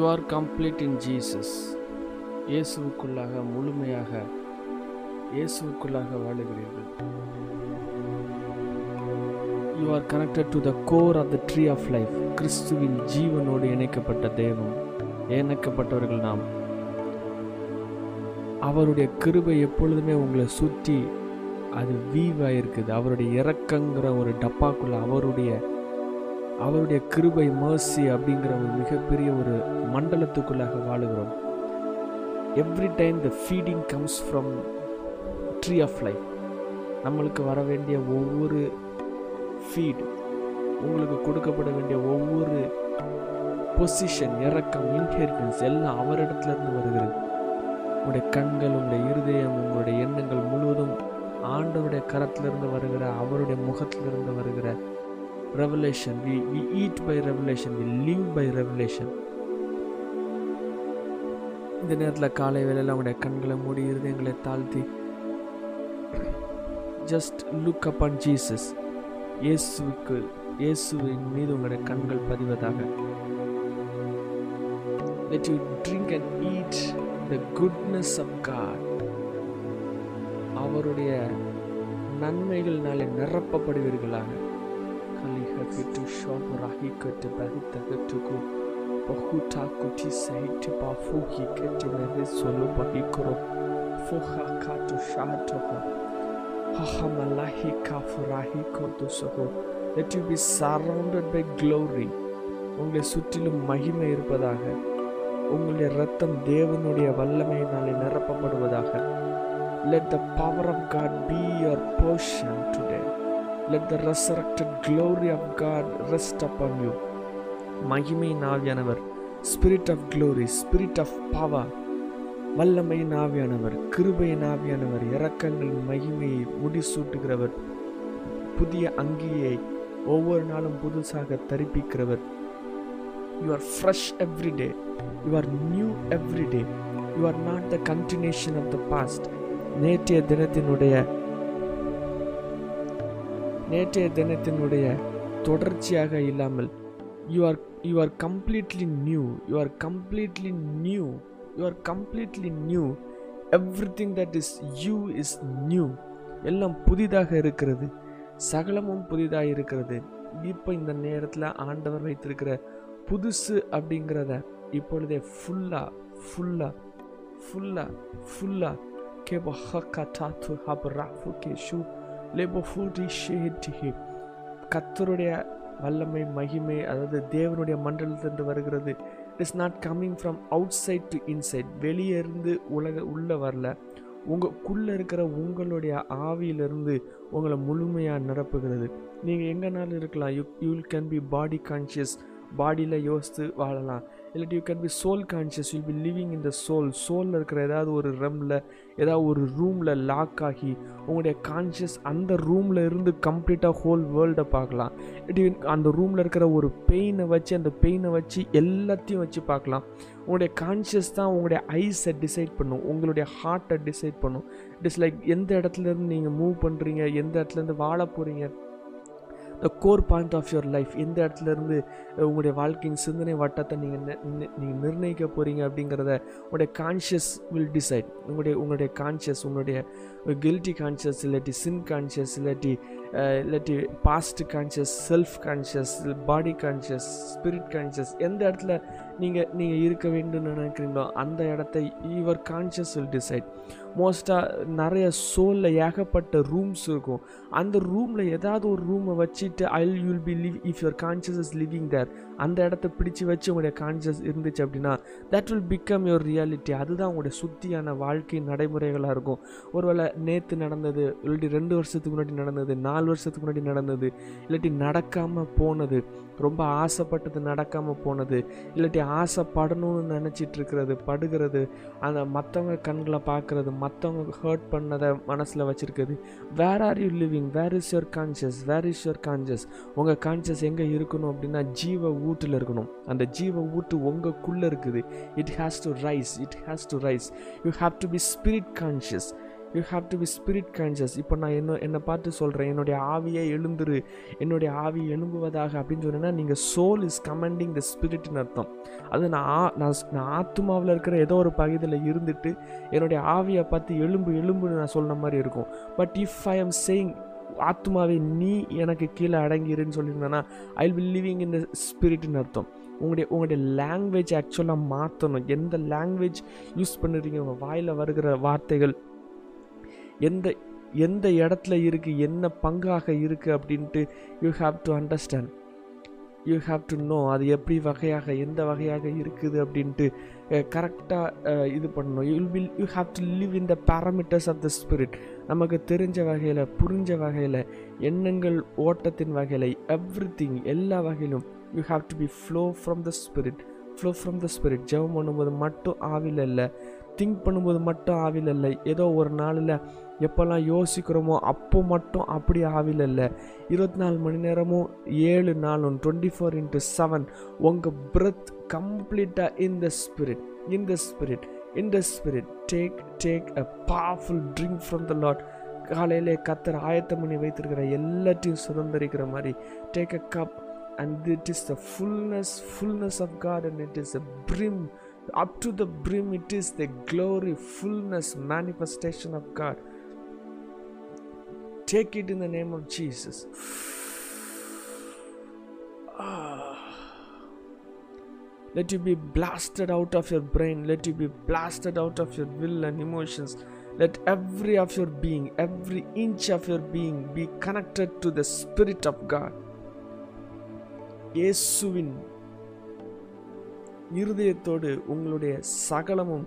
You are complete in Jesus இயேசுவுக்குள்ளாக முழுமையாக இயேசுவுக்குள்ளாக வாழுகிறீர்கள். You are connected to the core of the tree of life கிறிஸ்துவின் ஜீவனோடு இணைக்கப்பட்ட தெய்வம் இணைக்கப்பட்டவர்கள் நாம். அவருடைய கிருபை எப்பொழுதுமே உங்களை சுற்றி அது வீவாக இருக்குது அவருடைய இறக்கங்கிற ஒரு டப்பாக்குள்ள அவருடைய அவருடைய கிருபை மேர்சி அப்படிங்கிற ஒரு மிகப்பெரிய ஒரு மண்டலத்துக்குள்ளாக வாழுகிறோம். Every time the feeding comes from tree of life நம்மளுக்கு வர வேண்டிய ஒவ்வொரு ஃபீட் உங்களுக்கு கொடுக்கப்பட வேண்டிய ஒவ்வொரு பொசிஷன் இறக்கம் இன்ஹெரிட்டன்ஸ் எல்லாம் அவரிடத்துல இருந்து வருகிறது. உங்களுடைய கண்கள் உங்களுடைய இருதயம் உங்களுடைய எண்ணங்கள் முழுவதும் ஆண்டவருடைய கரத்திலிருந்து வருகிற அவருடைய முகத்திலிருந்து வருகிற revelation. We, we eat by revelation. We live by revelation. இந்த நேரத்தில் காலை வேளையில் அவங்களுடைய கண்களை மூடி இருதயங்களை தாழ்த்தி just look up on Jesus இயேசுவுக்கு இயேசுவின் மீது உங்களுடைய கண்கள் பதிவதாக let you drink and eat the goodness of God அவருடைய நன்மைகள்னாலே நிரப்பப்படுவீர்களாக கலிஹகிட்டு ஷோபராஹிக்கட்டு பரித்தகட்டுக்கு பஹுட்டாக்குட்டி சைட்டு பாஃபூஹி கட்டு மெது சொலு பஹிக்குரோ ஃபுஹா காட்டு ஷாட்டுஹா ஹஹமலாஹி காஃபுராஹி கோட்டு சொஹோ let you be surrounded by glory உங்களை சுற்றிலும் மகிமை இருப்பதாக உங்களுடைய ரத்தம் தேவனுடைய வல்லமையினாலே நிரப்பப்படுவதாக let the power of God be your portion today. Let the glory of of rest up upon you மகிமையின் ஆவியானவர் spirit of glory spirit of power வல்லமையின் ஆவியானவர் கிருபையின் ஆவியானவர் இறக்கங்களின் மகிமையை முடிசூட்டுகிறவர். புதிய அங்கியை ஒவ்வொரு நாளும் புதுசாக தரிப்பிக்கிறவர். You are fresh every day you are new every day you are not the continuation of the past நேற்றைய தினத்தினுடைய நேற்றைய தினத்தினுடைய தொடர்ச்சியாக இல்லாமல் you are you are completely new you are completely new you are completely new everything that is you is new எல்லாம் புதிதாக இருக்கிறது. சகலமும் புதிதாக இருக்கிறது. இப்போ இந்த நேரத்தில் ஆண்டவர் வைத்திருக்கிற புதுசு அப்படிங்கிறத இப்பொழுதே ஃபுல்லாக ஃபுல்லாக ஃபுல்லாக ஃபுல்லாக கேபோ ஹக்கா தாத்து ஹப் ராஃபு கே ஷூ. லேபோ ஃபூட்டி ஷேட்டி கத்தருடைய வல்லமை மகிமை அதாவது தேவனுடைய மண்டலத்திலிருந்து வருகிறது. It is not coming from outside to inside வெளியே இருந்து உலக உள்ளே வரல. உங்களுக்குள்ளே இருக்கிற உங்களுடைய ஆவியிலிருந்து உங்களை முழுமையாக நிரப்புகிறது. நீங்கள் எங்கேனாலும் இருக்கலாம். You you can be body conscious பாடியில் யோசித்து வாழலாம். இல்லாட்டி you can be soul conscious you'll be living in the soul சோலில் இருக்கிற ஏதாவது ஒரு ரம்மில் ஏதாவது ஒரு ரூமில் லாக் ஆகி உங்களுடைய கான்ஷியஸ் அந்த ரூமில் இருந்து கம்ப்ளீட்டாக ஹோல் வேர்ல்டை பார்க்கலாம். அந்த ரூமில் இருக்கிற ஒரு பெயினை வச்சு அந்த பெயினை வச்சு எல்லாத்தையும் வச்சு பார்க்கலாம். உங்களுடைய கான்ஷியஸ் தான் உங்களுடைய ஐஸை டிசைட் பண்ணும். உங்களுடைய ஹார்ட்டை டிசைட் பண்ணும். இட் இஸ் லைக் எந்த இடத்துலேருந்து நீங்கள் மூவ் பண்ணுறீங்க எந்த இடத்துலேருந்து வாழ போகிறீங்க core point of your life எந்த இடத்துல இருந்து உங்களுடைய வாழ்க்கையின் சிந்தனை வட்டத்தை நீங்கள் நீங்கள் நிர்ணயிக்க போகிறீங்க அப்படிங்கிறத உங்களுடைய கான்ஷியஸ் வில் டிசைட் உங்களுடைய உங்களுடைய கான்ஷியஸ் உங்களுடைய கில்ட்டி கான்ஷியஸ் இல்லாட்டி சின் கான்ஷியஸ் இல்லாட்டி இல்லாட்டி past conscious self conscious body conscious spirit conscious எந்த இடத்துல நீங்கள் நீங்கள் இருக்க வேண்டும்னு நினைக்கிறீங்களோ அந்த இடத்த யுவர் கான்ஷியஸ் வில் டிசைட் மோஸ்ட்டாக நிறைய சோலில் ஏகப்பட்ட ரூம்ஸ் இருக்கும். அந்த ரூமில் ஏதாவது ஒரு ரூமை வச்சுட்டு I you'll be live if your conscious is living there அந்த இடத்த பிடிச்சி வச்சு உங்களுடைய கான்சியஸ் இருந்துச்சு அப்படின்னா that will become your reality அதுதான் உங்களுடைய சுத்தியான வாழ்க்கை நடைமுறைகளாக இருக்கும். ஒருவேளை நேற்று நடந்தது இல்லாட்டி ரெண்டு வருஷத்துக்கு முன்னாடி நடந்தது நாலு வருஷத்துக்கு முன்னாடி நடந்தது இல்லாட்டி நடக்காமல் போனது ரொம்ப ஆசைப்பட்டது நடக்காமல் போனது இல்லாட்டி ஆசைப்படணும்னு நினச்சிட்டு இருக்கிறது படுகிறது அந்த மற்றவங்க கண்களை பார்க்குறது மற்றவங்க ஹர்ட் பண்ணதை மனசில் வச்சுருக்குது where are you living where is your conscious where is your conscious உங்கள் கான்ஷியஸ் எங்கே இருக்கணும் அப்படின்னா ஜீவ ஊட்டில் இருக்கணும். அந்த ஜீவ ஊட்டு உங்களுக்குள்ளே இருக்குது. It has to rise it has to rise you have to be spirit conscious you have to be spirit conscious இப்போ நான் என்ன என்னை பார்த்து சொல்கிறேன் என்னுடைய ஆவியை எழுந்துரு என்னுடைய ஆவி எழும்புவதாக அப்படின்னு சொன்னேன்னா நீங்கள் சோல் இஸ் கமாண்டிங் த ஸ்பிரிட்னு அர்த்தம். அது நான் நான் நான் ஆத்மாவில் இருக்கிற ஏதோ ஒரு பகுதியில் இருந்துட்டு என்னுடைய ஆவியை பார்த்து எலும்பு எலும்புன்னு நான் சொன்ன மாதிரி இருக்கும். But if I am saying ஆத்மாவே நீ எனக்கு கீழே அடங்கிருன்னு சொல்லியிருந்தேன்னா ஐ வில் லிவிங் இன் த ஸ்பிரிட்னு அர்த்தம். உங்களுடைய உங்களுடைய லாங்குவேஜ் ஆக்சுவலாக மாற்றணும் எந்த லாங்குவேஜ் யூஸ் பண்ணுறீங்க? உங்கள் வாயில் வருகிற வார்த்தைகள் எந்த எந்த இடத்துல இருக்குது என்ன பங்காக இருக்குது அப்படின்ட்டு you have to understand you have to know அது எப்படி வகையாக எந்த வகையாக இருக்குது அப்படின்ட்டு கரெக்டாக இது பண்ணணும். You will you have to live in the parameters of the spirit நமக்கு தெரிஞ்ச வகையில் புரிஞ்ச வகையில் எண்ணங்கள் ஓட்டத்தின் வகையில் எவ்ரி திங் எல்லா வகையிலும் you have to be flow from the spirit flow from the spirit ஜெபம் பண்ணும்போது மட்டும் ஆவில் இல்லை. திங்க் பண்ணும்போது மட்டும் ஆவில் இல்லை. ஏதோ ஒரு நாளில் எப்போல்லாம் யோசிக்கிறோமோ அப்போ மட்டும் அப்படி ஆவில இல்லை இருபத்தி நாலு மணி நேரமும் ஏழு நாளும் டுவெண்ட்டி ஃபோர் இன்ட்டு செவன் உங்கள் பிரெத் கம்ப்ளீட்டாக in the spirit in the spirit in the spirit take take a powerful drink from the lord காலையிலே கத்தர் ஆயத்தம் பண்ணி வைத்திருக்கிற எல்லாத்தையும் சுதந்திரிக்கிற மாதிரி. Take a cup and it is the fullness fullness of God and it is a brim up to the brim it is the glory fullness manifestation of god. Take it in the name of jesus let you be blasted out of your brain let you be blasted out of your will and emotions let every of your being every inch of your being be connected to the spirit of god இயேசுவின் இருதயத்தோடு உங்களுடைய சகலமும்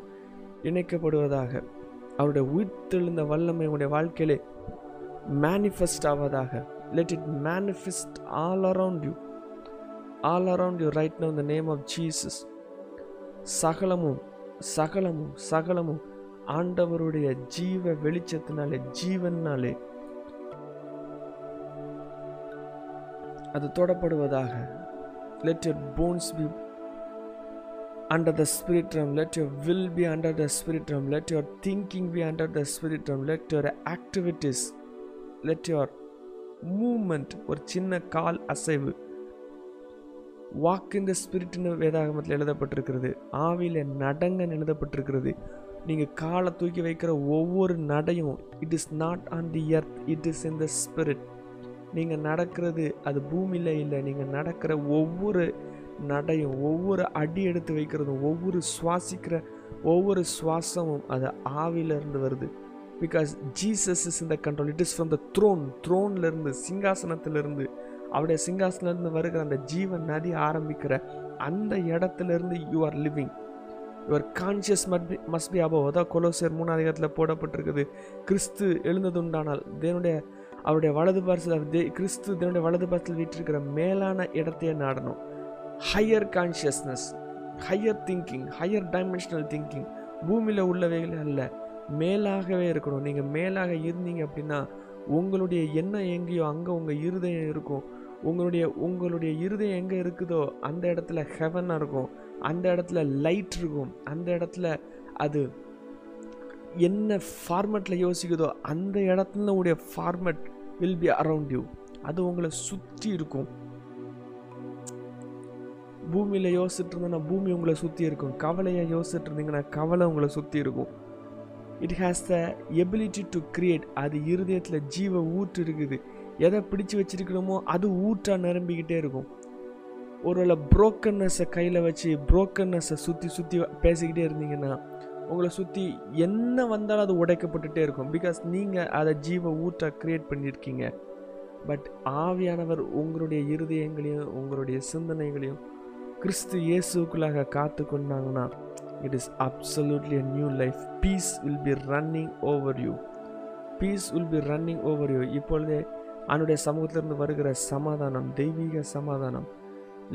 இணைக்கப்படுவதாக அவருடைய உயிர்த்தெழுந்த வல்லமை உங்களுடைய வாழ்க்கையிலே manifest ஆவதாக let it manifest all around you all around you right now இந்த நேம் ஆஃப் ஜீசஸ் சகலமும் சகலமும் சகலமும் ஆண்டவருடைய ஜீவ வெளிச்சத்தினாலே ஜீவனாலே அது தொடப்படுவதாக let your bones be under the spirit realm let your will be under the spirit realm let your thinking be under the spirit realm let your activities let your moment ஒரு சின்ன கால் அசைவு. வாக் இந்த ஸ்பிரிட்னு வேதாகமத்தில் எழுதப்பட்டிருக்கிறது. ஆவியில் நடங்கன்னு எழுதப்பட்டிருக்கிறது. நீங்கள் காலை தூக்கி வைக்கிற ஒவ்வொரு நடையும் it is not on the earth it is in the spirit நீங்கள் நடக்கிறது அது பூமியில் இல்லை. நீங்கள் நடக்கிற ஒவ்வொரு நடையும் ஒவ்வொரு அடி எடுத்து வைக்கிறதும் ஒவ்வொரு சுவாசிக்கிற ஒவ்வொரு சுவாசமும் அது ஆவியிலிருந்து வருது. பிகாஸ் ஜீசஸ் இஸ் இந்த control it is from the throne த்ரோன்லேருந்து சிங்காசனத்திலிருந்து அவருடைய சிங்காசனத்திலிருந்து வருகிற அந்த ஜீவன் நதி ஆரம்பிக்கிற அந்த இடத்துலேருந்து you are living your conscious must be must be above அதான் கொலோசியர் மூணாம் அதிகாரத்தில் போடப்பட்டிருக்குது. கிறிஸ்து எழுந்ததுண்டானால் தேவனுடைய அவருடைய வலது பார்சல் தே கிறிஸ்து தேவனுடைய வலது பார்சல் வீட்டிருக்கிற மேலான இடத்தையே நாடணும். Higher consciousness higher thinking higher dimensional thinking பூமியில் உள்ளவைகள் அல்ல. மேலாகவே இருக்கணும். நீங்கள் மேலாக இருந்தீங்க அப்படின்னா உங்களுடைய எண்ணம் எங்கேயோ அங்கே உங்கள் இருதயம் இருக்கும். உங்களுடைய உங்களுடைய இருதயம் எங்கே இருக்குதோ அந்த இடத்துல ஹெவனாக இருக்கும். அந்த இடத்துல லைட் இருக்கும். அந்த இடத்துல அது என்ன ஃபார்மெட்டில் யோசிக்குதோ அந்த இடத்துல உடைய format will be around you அது உங்களை சுற்றி இருக்கும். பூமியில் யோசிச்சுட்டு இருந்தோன்னா பூமி உங்களை சுற்றி இருக்கும். கவலையை யோசிச்சுட்டு இருந்தீங்கன்னா கவலை உங்களை சுற்றி இருக்கும். It has the ability to create அது இருதயத்தில் ஜீவ ஊற்று இருக்குது. எதை பிடிச்சு வச்சிருக்கணுமோ அது ஊற்றா நிரம்பிக்கிட்டே இருக்கும். ஒருவேளை புரோக்கன்னஸை கையில் வச்சு புரோக்கன்னஸை சுற்றி சுற்றி பேசிக்கிட்டே இருந்தீங்கன்னா உங்களை சுற்றி என்ன வந்தாலும் அது உடைக்கப்பட்டுட்டே இருக்கும். பிகாஸ் நீங்கள் அதை ஜீவ ஊற்ற கிரியேட் பண்ணியிருக்கீங்க. பட் ஆவியானவர் உங்களுடைய இருதயங்களையும் உங்களுடைய சிந்தனைகளையும் கிறிஸ்து இயேசுக்குள்ளாக காத்து கொண்டாங்கன்னா it is absolutely a new life peace will be running over you peace will be running over you இப்பொழுதே அவனுடைய சமூகத்திலிருந்து வருகிற சமாதானம் தெய்வீக சமாதானம்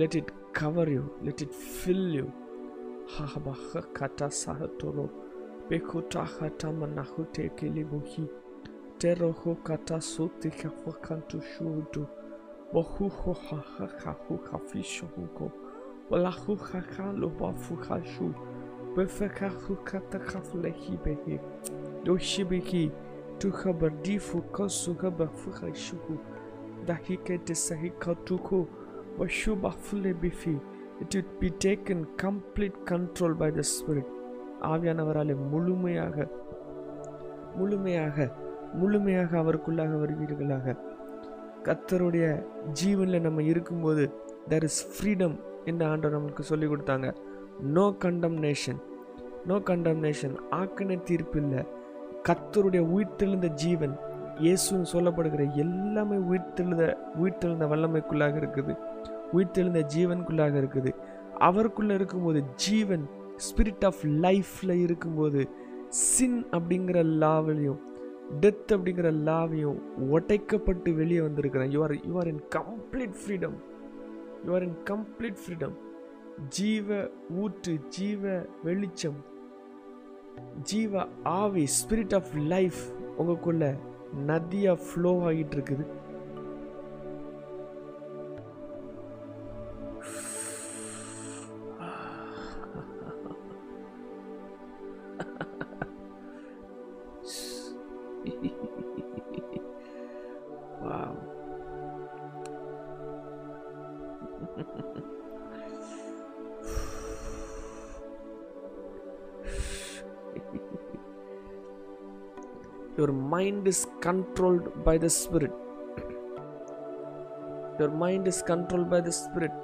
let it cover you let it fill you Habaha kata sahatoro. Bekuta hatama nahute kilibuhi. Teroho kata suti kafakantu shudu. Bohuho haha hu hafisho huko. Walahu haka lubafu hashu. befeka hukata kafle hibehi doshibiki tukaba difu خبر فخشكو shuku dahikete sahikatuku washuba fule bifi it would be taken complete control by the spirit ஆவியானவராலே முழுமையாக முழுமையாக முழுமையாக அவருக்குள்ளாக வருவீர்களாக கத்தருடைய ஜீவனில் நம்ம இருக்கும்போது there is freedom என்று ஆண்டவர் நமக்கு சொல்லி கொடுத்தாங்க நோ கண்டம்னேஷன் நோ கண்டம்னேஷன் ஆக்கின தீர்ப்பு இல்லை. கத்தருடைய உயிர்த்தெழுந்த ஜீவன் இயேசுன்னு சொல்லப்படுகிற எல்லாமே உயிர்த்தெழுந்த உயிர்த்தெழுந்த வல்லமைக்குள்ளாக இருக்குது. உயிர்த்தெழுந்த ஜீவனுக்குள்ளாக இருக்குது. அவருக்குள்ளே இருக்கும்போது ஜீவன் ஸ்பிரிட் ஆஃப் லைஃப்பில் இருக்கும்போது சின் அப்படிங்கிற லாவிலையும் டெத் அப்படிங்கிற லாவையும் உடைக்கப்பட்டு வெளியே வந்திருக்கிறேன் you are you are in complete freedom you are in complete freedom ஜீவ ஊற்று ஜீவ வெளிச்சம் ஜீவ ஆவி ஸ்பிரிட் ஆஃப் லைஃப் உங்களுக்குள்ள நதியா ஃப்ளோ ஆகிட்டு இருக்குது. Your mind is controlled by the spirit your mind is control by the spirit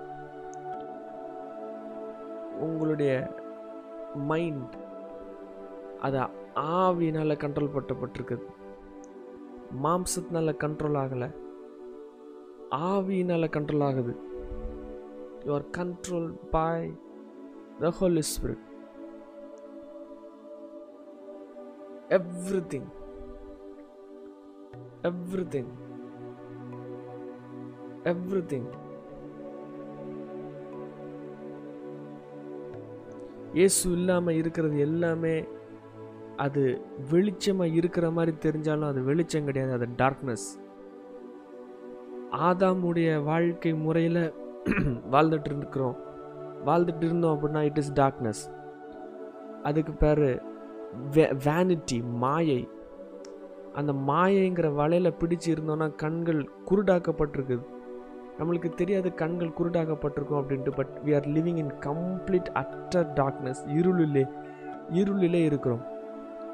உங்களுடைய மைண்ட் அது ஆவினால் கண்ட்ரோல் பட்டப்பட்டிருக்குது. மாம்சத்தினால கண்ட்ரோல் ஆகலை. ஆவியினால் கண்ட்ரோல் ஆகுது. You are control by the holy spirit everything. Everything. Everything. இயேசு இல்லாமல் இருக்கிறது எல்லாமே அது வெளிச்சமாக இருக்கிற மாதிரி தெரிஞ்சாலும் அது வெளிச்சம் கிடையாது அது டார்க்னஸ் ஆதாமுடைய வாழ்க்கை முறையில் வாழ்ந்துட்டு இருக்கிறோம். வாழ்ந்துட்டு இருந்தோம் அப்படின்னா இட் இஸ் டார்க்னஸ் அதுக்கு பேர் வேனிட்டி மாயை. அந்த மாயைங்கிற வலையில் பிடிச்சு இருந்தோன்னா கண்கள் குருடாக்கப்பட்டிருக்குது. நம்மளுக்கு தெரியாது கண்கள் குருடாக்கப்பட்டிருக்கும் அப்படின்ட்டு but we are living in complete utter darkness இருளிலே இருளிலே இருக்கிறோம்.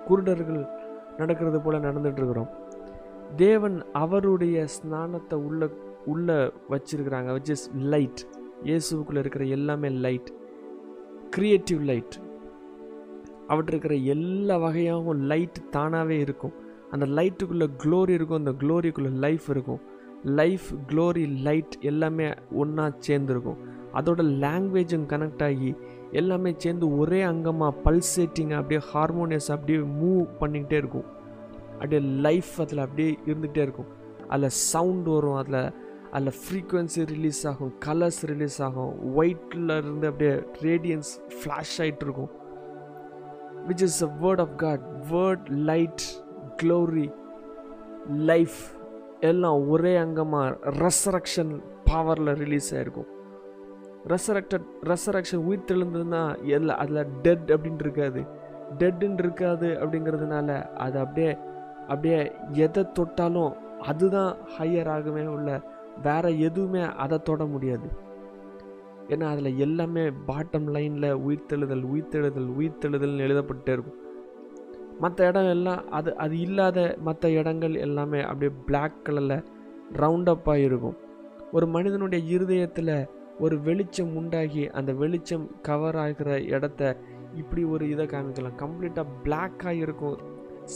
குருடர்கள் நடக்கிறது போல் நடந்துட்டுருக்கிறோம். தேவன் அவருடைய ஸ்நானத்தை உள்ள உள்ள வச்சிருக்கிறாங்க விச் இஸ் லைட் இயேசுக்குள்ளே இருக்கிற எல்லாமே லைட் க்ரியேட்டிவ் லைட் அவற்றிருக்கிற எல்லா வகையாகவும் லைட் தானாகவே இருக்கும். அந்த லைட்டுக்குள்ளே க்ளோரி இருக்கும் அந்த க்ளோரிக்குள்ளே லைஃப் இருக்கும். லைஃப் க்ளோரி லைட் எல்லாமே ஒன்றா சேர்ந்துருக்கும். அதோட லாங்குவேஜும் கனெக்ட் ஆகி எல்லாமே சேர்ந்து ஒரே அங்கமாக பல்சேட்டிங் அப்படியே ஹார்மோனியஸ் அப்படியே மூவ் பண்ணிக்கிட்டே இருக்கும். அப்படியே லைஃப் அதில் அப்படியே இருந்துகிட்டே இருக்கும். அதில் சவுண்ட் வரும் அதில். அதில் ஃப்ரீக்குவென்சி ரிலீஸ் ஆகும் கலர்ஸ் ரிலீஸ் ஆகும். ஒயிட்டில் இருந்து அப்படியே ரேடியன்ஸ் ஃப்ளாஷ் ஆகிட்டு இருக்கும் which is a word of God word light glory life எல்லாம் ஒரே அங்கமாக ரெசரக்ஷன் பவரில் ரிலீஸ் ஆகிருக்கும் ரெசரக்டட் ரெசரக்ஷன் உயிர் தெழுந்ததுன்னா எல்லாம் அதில் டெட் அப்படின்ட்டு இருக்காது. டெட்டுன்னு இருக்காது அப்படிங்கிறதுனால அது அப்படியே அப்படியே எதை தொட்டாலும் அதுதான் ஹையர் ஆகவே உள்ள வேற எதுவுமே அதை தொட முடியாது. ஏன்னா அதில் எல்லாமே பாட்டம் லைனில் உயிர்த்தெழுதல் உயிர்த்தெழுதல் உயிர்த்தெழுதல்னு எழுதப்பட்டே இருக்கும். மற்ற இடம் எல்லாம் அது அது இல்லாத மற்ற இடங்கள் எல்லாமே அப்படியே பிளாக் கலரில் ரவுண்டப்பாக இருக்கும் ஒரு மனிதனுடைய இருதயத்தில் ஒரு வெளிச்சம் உண்டாகி அந்த வெளிச்சம் கவர் ஆகிற இடத்த இப்படி ஒரு இதை காமிக்கலாம். கம்ப்ளீட்டாக பிளாக்காக இருக்கும்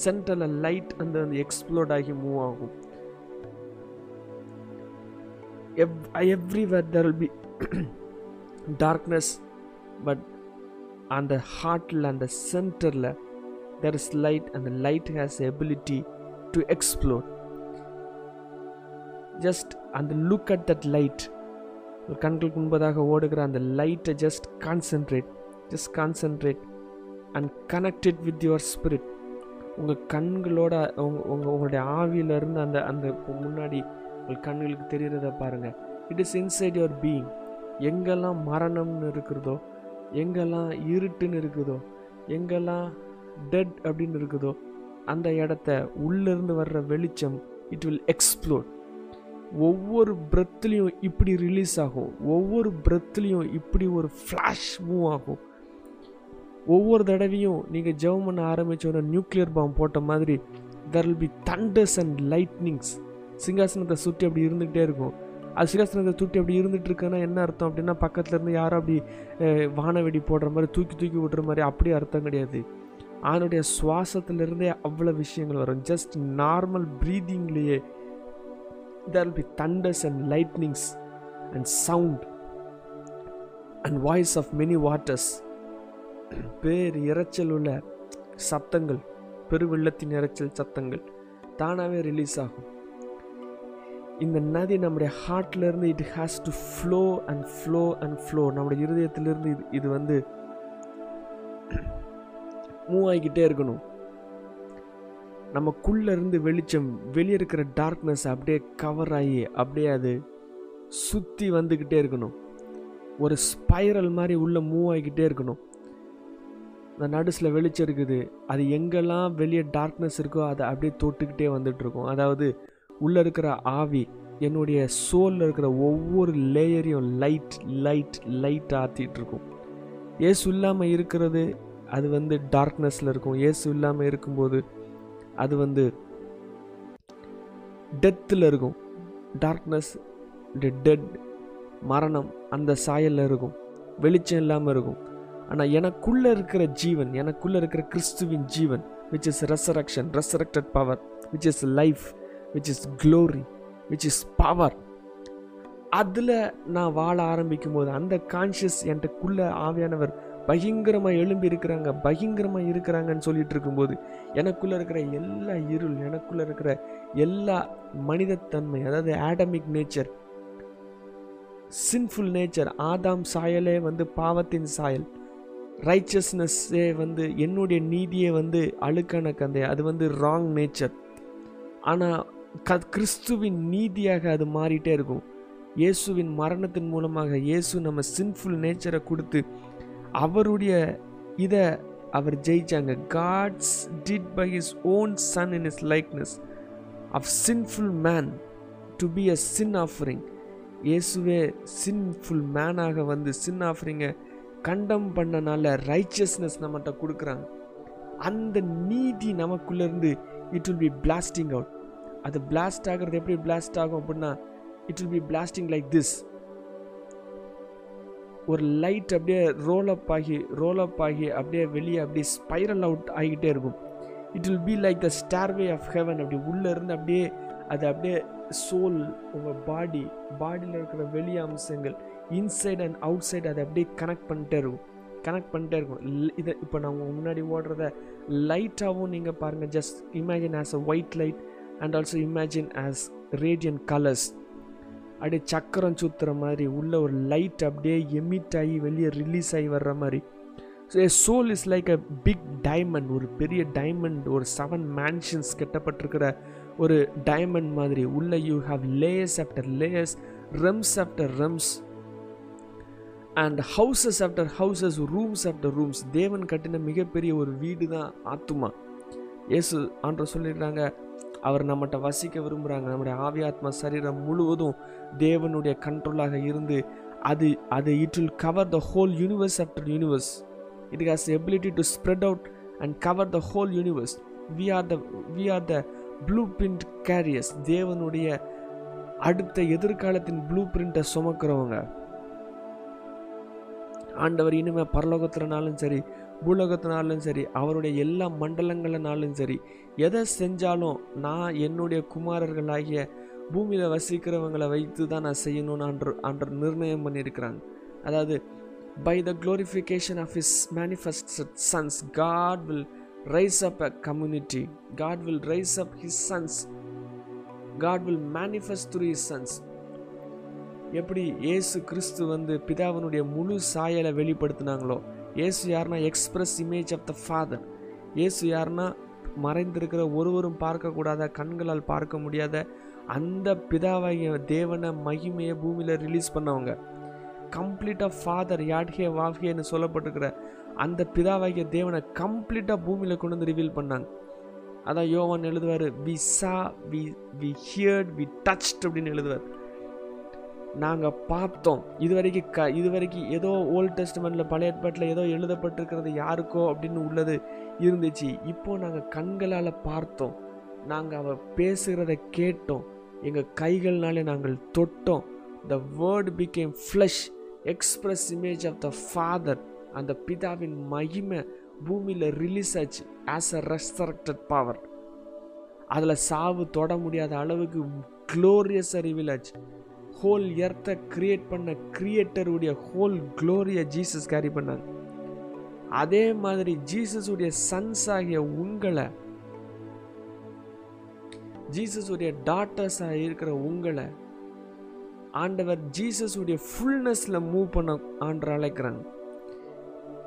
சென்டரில் லைட் அந்த அந்த எக்ஸ்ப்ளோர்ட் ஆகி மூவ் ஆகும். எவ் everywhere there will be darkness but அந்த ஹார்ட்டில் அந்த சென்டரில் தெர் இஸ் லைட் அந்த light has ability to explore just அந்த லுக் அட் தட் லைட் கண்களுக்கு முன்பதாக ஓடுகிற அந்த லைட்டை just concentrate just concentrate and connected with your spirit உங்கள் கண்களோட உங்கள் உங்கள் உங்களுடைய ஆவியிலிருந்து அந்த அந்த முன்னாடி உங்கள் கண்களுக்கு தெரிகிறத பாருங்கள் it is inside your being எங்கெல்லாம் மரணம்னு இருக்கிறதோ எங்கெல்லாம் இருட்டுன்னு இருக்குதோ எங்கெல்லாம் டெட் அப்படின்னு இருக்குதோ அந்த இடத்த உள்ளேருந்து வர்ற வெளிச்சம் இட் வில் எக்ஸ்ப்ளோர் ஒவ்வொரு பிரெத்துலேயும் இப்படி ரிலீஸ் ஆகும். ஒவ்வொரு பிரெத்துலேயும் இப்படி ஒரு ஃப்ளாஷ் மூவ் ஆகும். ஒவ்வொரு தடவையும் நீங்கள் ஜெபம் பண்ண ஆரம்பித்தோட நியூக்ளியர் பாம் போட்ட மாதிரி there will be thunders and lightnings சிங்காசனத்தை சுற்றி அப்படி இருந்துகிட்டே இருக்கும். அது சிங்காசனத்தை சுற்றி அப்படி இருந்துட்டு இருக்குன்னா என்ன அர்த்தம் அப்படின்னா பக்கத்துலேருந்து யாரும் அப்படி வானவெடி போடுற மாதிரி தூக்கி தூக்கி விடுற மாதிரி அப்படி அர்த்தம் கிடையாது. அவனுடைய சுவாசத்திலிருந்தே அவ்வளோ விஷயங்கள் வரும். Just normal ப்ரீதிங்லேயே there be thunders and lightnings and sound and voice of many waters பேர் இரைச்சல் உள்ள சத்தங்கள் பெருவெள்ளத்தின் இரைச்சல் சத்தங்கள் தானாகவே ரிலீஸ் ஆகும். இந்த நதி நம்முடைய ஹார்ட்லேருந்து it has to flow and flow and flow நம்முடைய இருதயத்திலிருந்து இது இது வந்து மூவ் ஆகிக்கிட்டே இருக்கணும். நமக்குள்ளேருந்து வெளிச்சம் வெளியே இருக்கிற டார்க்னஸ் அப்படியே கவர் ஆகி அப்படியே அது சுற்றி வந்துக்கிட்டே இருக்கணும். ஒரு ஸ்பைரல் மாதிரி உள்ளே மூவ் ஆகிக்கிட்டே இருக்கணும். இந்த நடுசில் வெளிச்சம் இருக்குது. அது எங்கெல்லாம் வெளியே டார்க்னஸ் இருக்கோ அதை அப்படியே தொட்டுக்கிட்டே வந்துட்டுருக்கோம் அதாவது உள்ளே இருக்கிற ஆவி என்னுடைய சோலில் இருக்கிற ஒவ்வொரு லேயரையும் லைட் லைட் லைட் ஆற்றிட்டுருக்கும் ஏசு இல்லாமல் இருக்கிறது அது வந்து டார்க்னஸில் இருக்கும். ஏசு இல்லாமல் இருக்கும்போது அது வந்து டெத்தில் இருக்கும். டார்க்னஸ் டெட் மரணம் அந்த சாயலில் இருக்கும். வெளிச்சம் இல்லாமல் இருக்கும். ஆனால் எனக்குள்ளே இருக்கிற ஜீவன் எனக்குள்ளே இருக்கிற கிறிஸ்துவின் ஜீவன் which is resurrection resurrected power which is life which is glory which is power அதில் நான் வாழ ஆரம்பிக்கும் போது அந்த கான்ஷியஸ் என்கிட்டக்குள்ள ஆவியானவர் பயங்கரமாக எழும்பி இருக்கிறாங்க பயங்கரமாக இருக்கிறாங்கன்னு சொல்லிட்டு இருக்கும்போது எனக்குள்ளே இருக்கிற எல்லா இருள் எனக்குள்ளே இருக்கிற எல்லா மனிதத்தன்மை அதாவது ஆடமிக் நேச்சர் சின்ஃபுல் நேச்சர் ஆதாம் சாயலே வந்து பாவத்தின் சாயல் ரைச்சஸ்னஸ்ஸே வந்து என்னுடைய நீதியே வந்து அழுக்கான கந்தை அது வந்து ராங் நேச்சர் ஆனால் க கிறிஸ்துவின் நீதியாக அது மாறிட்டே இருக்கும். இயேசுவின் மரணத்தின் மூலமாக இயேசு நம்ம சின்ஃபுல் நேச்சரை கொடுத்து அவருடைய இதை அவர் ஜெயிச்சாங்க. God's did by his own son in his likeness of sinful man to be a sin offering இயேசுவே சின்ஃபுல் மேனாக வந்து சின் ஆஃபரிங்கை கண்டம் பண்ணனால ரைச்சியஸ்னஸ் நம்மகிட்ட கொடுக்குறாங்க. அந்த நீதி நமக்குள்ளேருந்து it will be blasting out அது பிளாஸ்ட் ஆகிறது எப்படி பிளாஸ்ட் ஆகும் அப்படின்னா it will be blasting like this ஒரு லைட் அப்படியே ரோல் அப் ஆகி ரோல் அப் ஆகி அப்படியே வெளியே அப்படியே ஸ்பைரல் அவுட் ஆகிக்கிட்டே இருக்கும். It will be like the stairway of heaven அப்படி உள்ளே இருந்து அப்படியே அது அப்படியே சோல் உங்கள் பாடி பாடியில் இருக்கிற வெளி அம்சங்கள் இன்சைட் அண்ட் அவுட் சைடு அதை அப்படியே கனெக்ட் பண்ணிட்டே இருக்கும். கனெக்ட் பண்ணிட்டே இருக்கும். இதை இப்போ நான் உங்கள் முன்னாடி ஓடுறத லைட்டாகவும் நீங்கள் பாருங்கள் just imagine as a white light and also imagine as radiant colours அப்படியே சக்கரம் சுற்றுற மாதிரி உள்ள ஒரு லைட் அப்படியே எமிட் ஆகி வெளியே ரிலீஸ் ஆகி வர்ற மாதிரி. So a soul is like a big diamond ஒரு பெரிய டைமண்ட் ஒரு செவன் மேன்ஷன்ஸ் கட்டப்பட்டிருக்கிற ஒரு டைமண்ட் மாதிரி. உள்ள you have layers after layers realms after realms and houses after houses rooms after rooms தேவன் கட்டின மிகப்பெரிய ஒரு வீடு தான் ஆத்துமா. இயேசு ஆண்டவர் சொல்லிடுறாங்க அவர் நம்மகிட்ட வசிக்க விரும்புகிறாங்க நம்முடைய ஆவியாத்மா சரீரம் முழுவதும் தேவனுடைய கண்ட்ரோலாக இருந்து அது அது it will cover the whole universe after universe it has ability to spread out and cover the whole universe we are the we are the blueprint carriers தேவனுடைய அடுத்த எதிர்காலத்தின் ப்ளூ பிரிண்ட்டை சுமக்கிறவங்க. ஆண்டவர் இனிமேல் பரலோகத்தினாலும் சரி பூலோகத்தினாலும் சரி அவருடைய எல்லா மண்டலங்களினாலும் சரி எதை செஞ்சாலும் நான் என்னுடைய குமாரர்களாகிய பூமியில் வசிக்கிறவங்களை வைத்து தான் நான் செய்யணும்னு அன்று அன்று நிர்ணயம் பண்ணியிருக்கிறாங்க. அதாவது by the glorification of is manifest sons God will rise up a community God will rise up his sons God will manifest through his sons எப்படி இயேசு கிறிஸ்து வந்து பிதாவினுடைய முழு சாயலை வெளிப்படுத்தினாங்களோ? ஏசு யாருன்னா? Express image of the father ஏசு யாருன்னா? மறைந்திருக்கிற ஒருவரும் பார்க்கக்கூடாத கண்களால் பார்க்க முடியாத அந்த பிதாவாகிய தேவனை மகிமையை பூமியில் ரிலீஸ் பண்ணவங்க. கம்ப்ளீட்டாக ஃபாதர் யாட்கே வாஃப்ஹேன்னு சொல்லப்பட்டிருக்கிற அந்த பிதாவாகிய தேவனை கம்ப்ளீட்டாக பூமியில் கொண்டு வந்து ரிவீல் பண்ணாங்க. அதான் யோவான் எழுதுவார் we saw we we heard we touched அப்படின்னு எழுதுவார். நாங்கள் பார்த்தோம். இது வரைக்கும் க இது வரைக்கும் ஏதோ ஓல்ட் டெஸ்ட்மெண்ட்டில் பழைய ஏற்பாட்டில் ஏதோ எழுதப்பட்டிருக்கிறது யாருக்கோ அப்படின்னு உள்ளது இருந்துச்சு. இப்போ நாங்கள் கண்களால் பார்த்தோம். நாங்கள் அவள் பேசுகிறத கேட்டோம். எங்கள் கைகள்னாலே நாங்கள் தொட்டோம். The word became flesh express image of the father அந்த பிதாவின் மகிமை பூமியில் ரிலீஸ் ஆச்சு ஆஸ் அ ரெஸ்டரக்டட் பவர் அதில் சாவு தொட முடியாத அளவுக்கு க்ளோரியஸாக ரிவீல் ஆச்சு. ஹோல் எர்த்தை கிரியேட் பண்ண கிரியேட்டருடைய ஹோல் க்ளோரியை ஜீசஸ் கேரி பண்ணாங்க அதே மாதிரி ஜீசஸுடைய சன்ஸ் ஆகிய உங்களை ஜீசஸுடைய டாட்டர்ஸாக இருக்கிற உங்களை ஆண்டவர் ஜீசஸுடைய ஃபுல்னஸில் மூவ் பண்ண ஆண்டு அழைக்கிறாங்க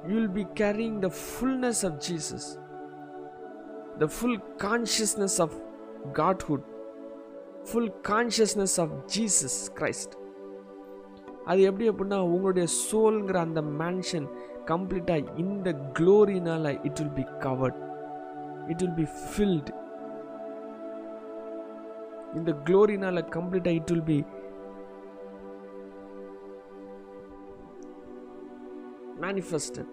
you will be carrying the fullness of Jesus the full consciousness of godhood full consciousness of Jesus Christ அது எப்படி அப்படின்னா உங்களுடைய சோல்ங்கிற அந்த மேன்ஷன் கம்ப்ளீட்டாக இந்த க்ளோரினால் it will be covered it will be filled இந்த க்ளோரினால் கம்ப்ளீட்டாக இட் வில் பி manifested.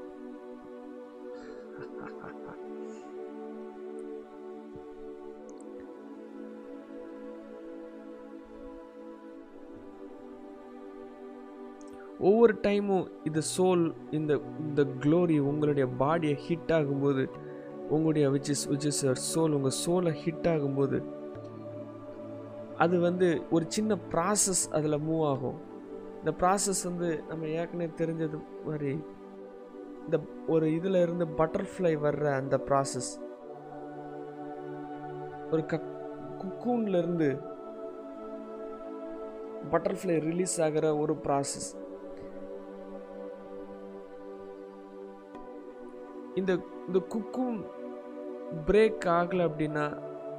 ஒவ்வொரு டைமும் இந்த சோல் இந்த இந்த க்ளோரி உங்களுடைய பாடியை ஹிட் ஆகும்போது உங்களுடைய which is which is soul உங்கள் சோலை ஹிட் ஆகும்போது அது வந்து ஒரு சின்ன ப்ராசஸ் அதில் மூவ் ஆகும். இந்த ப்ராசஸ் வந்து நம்ம ஏற்கனவே தெரிஞ்சது மாதிரி இந்த ஒரு இதில் இருந்து பட்டர்ஃப்ளை வர்ற அந்த ப்ராசஸ் ஒரு க குக்கூன்லருந்து பட்டர்ஃப்ளை ரிலீஸ் ஆகிற ஒரு ப்ராசஸ் இந்த இந்த குக்கூன் பிரேக் ஆகலை அப்படின்னா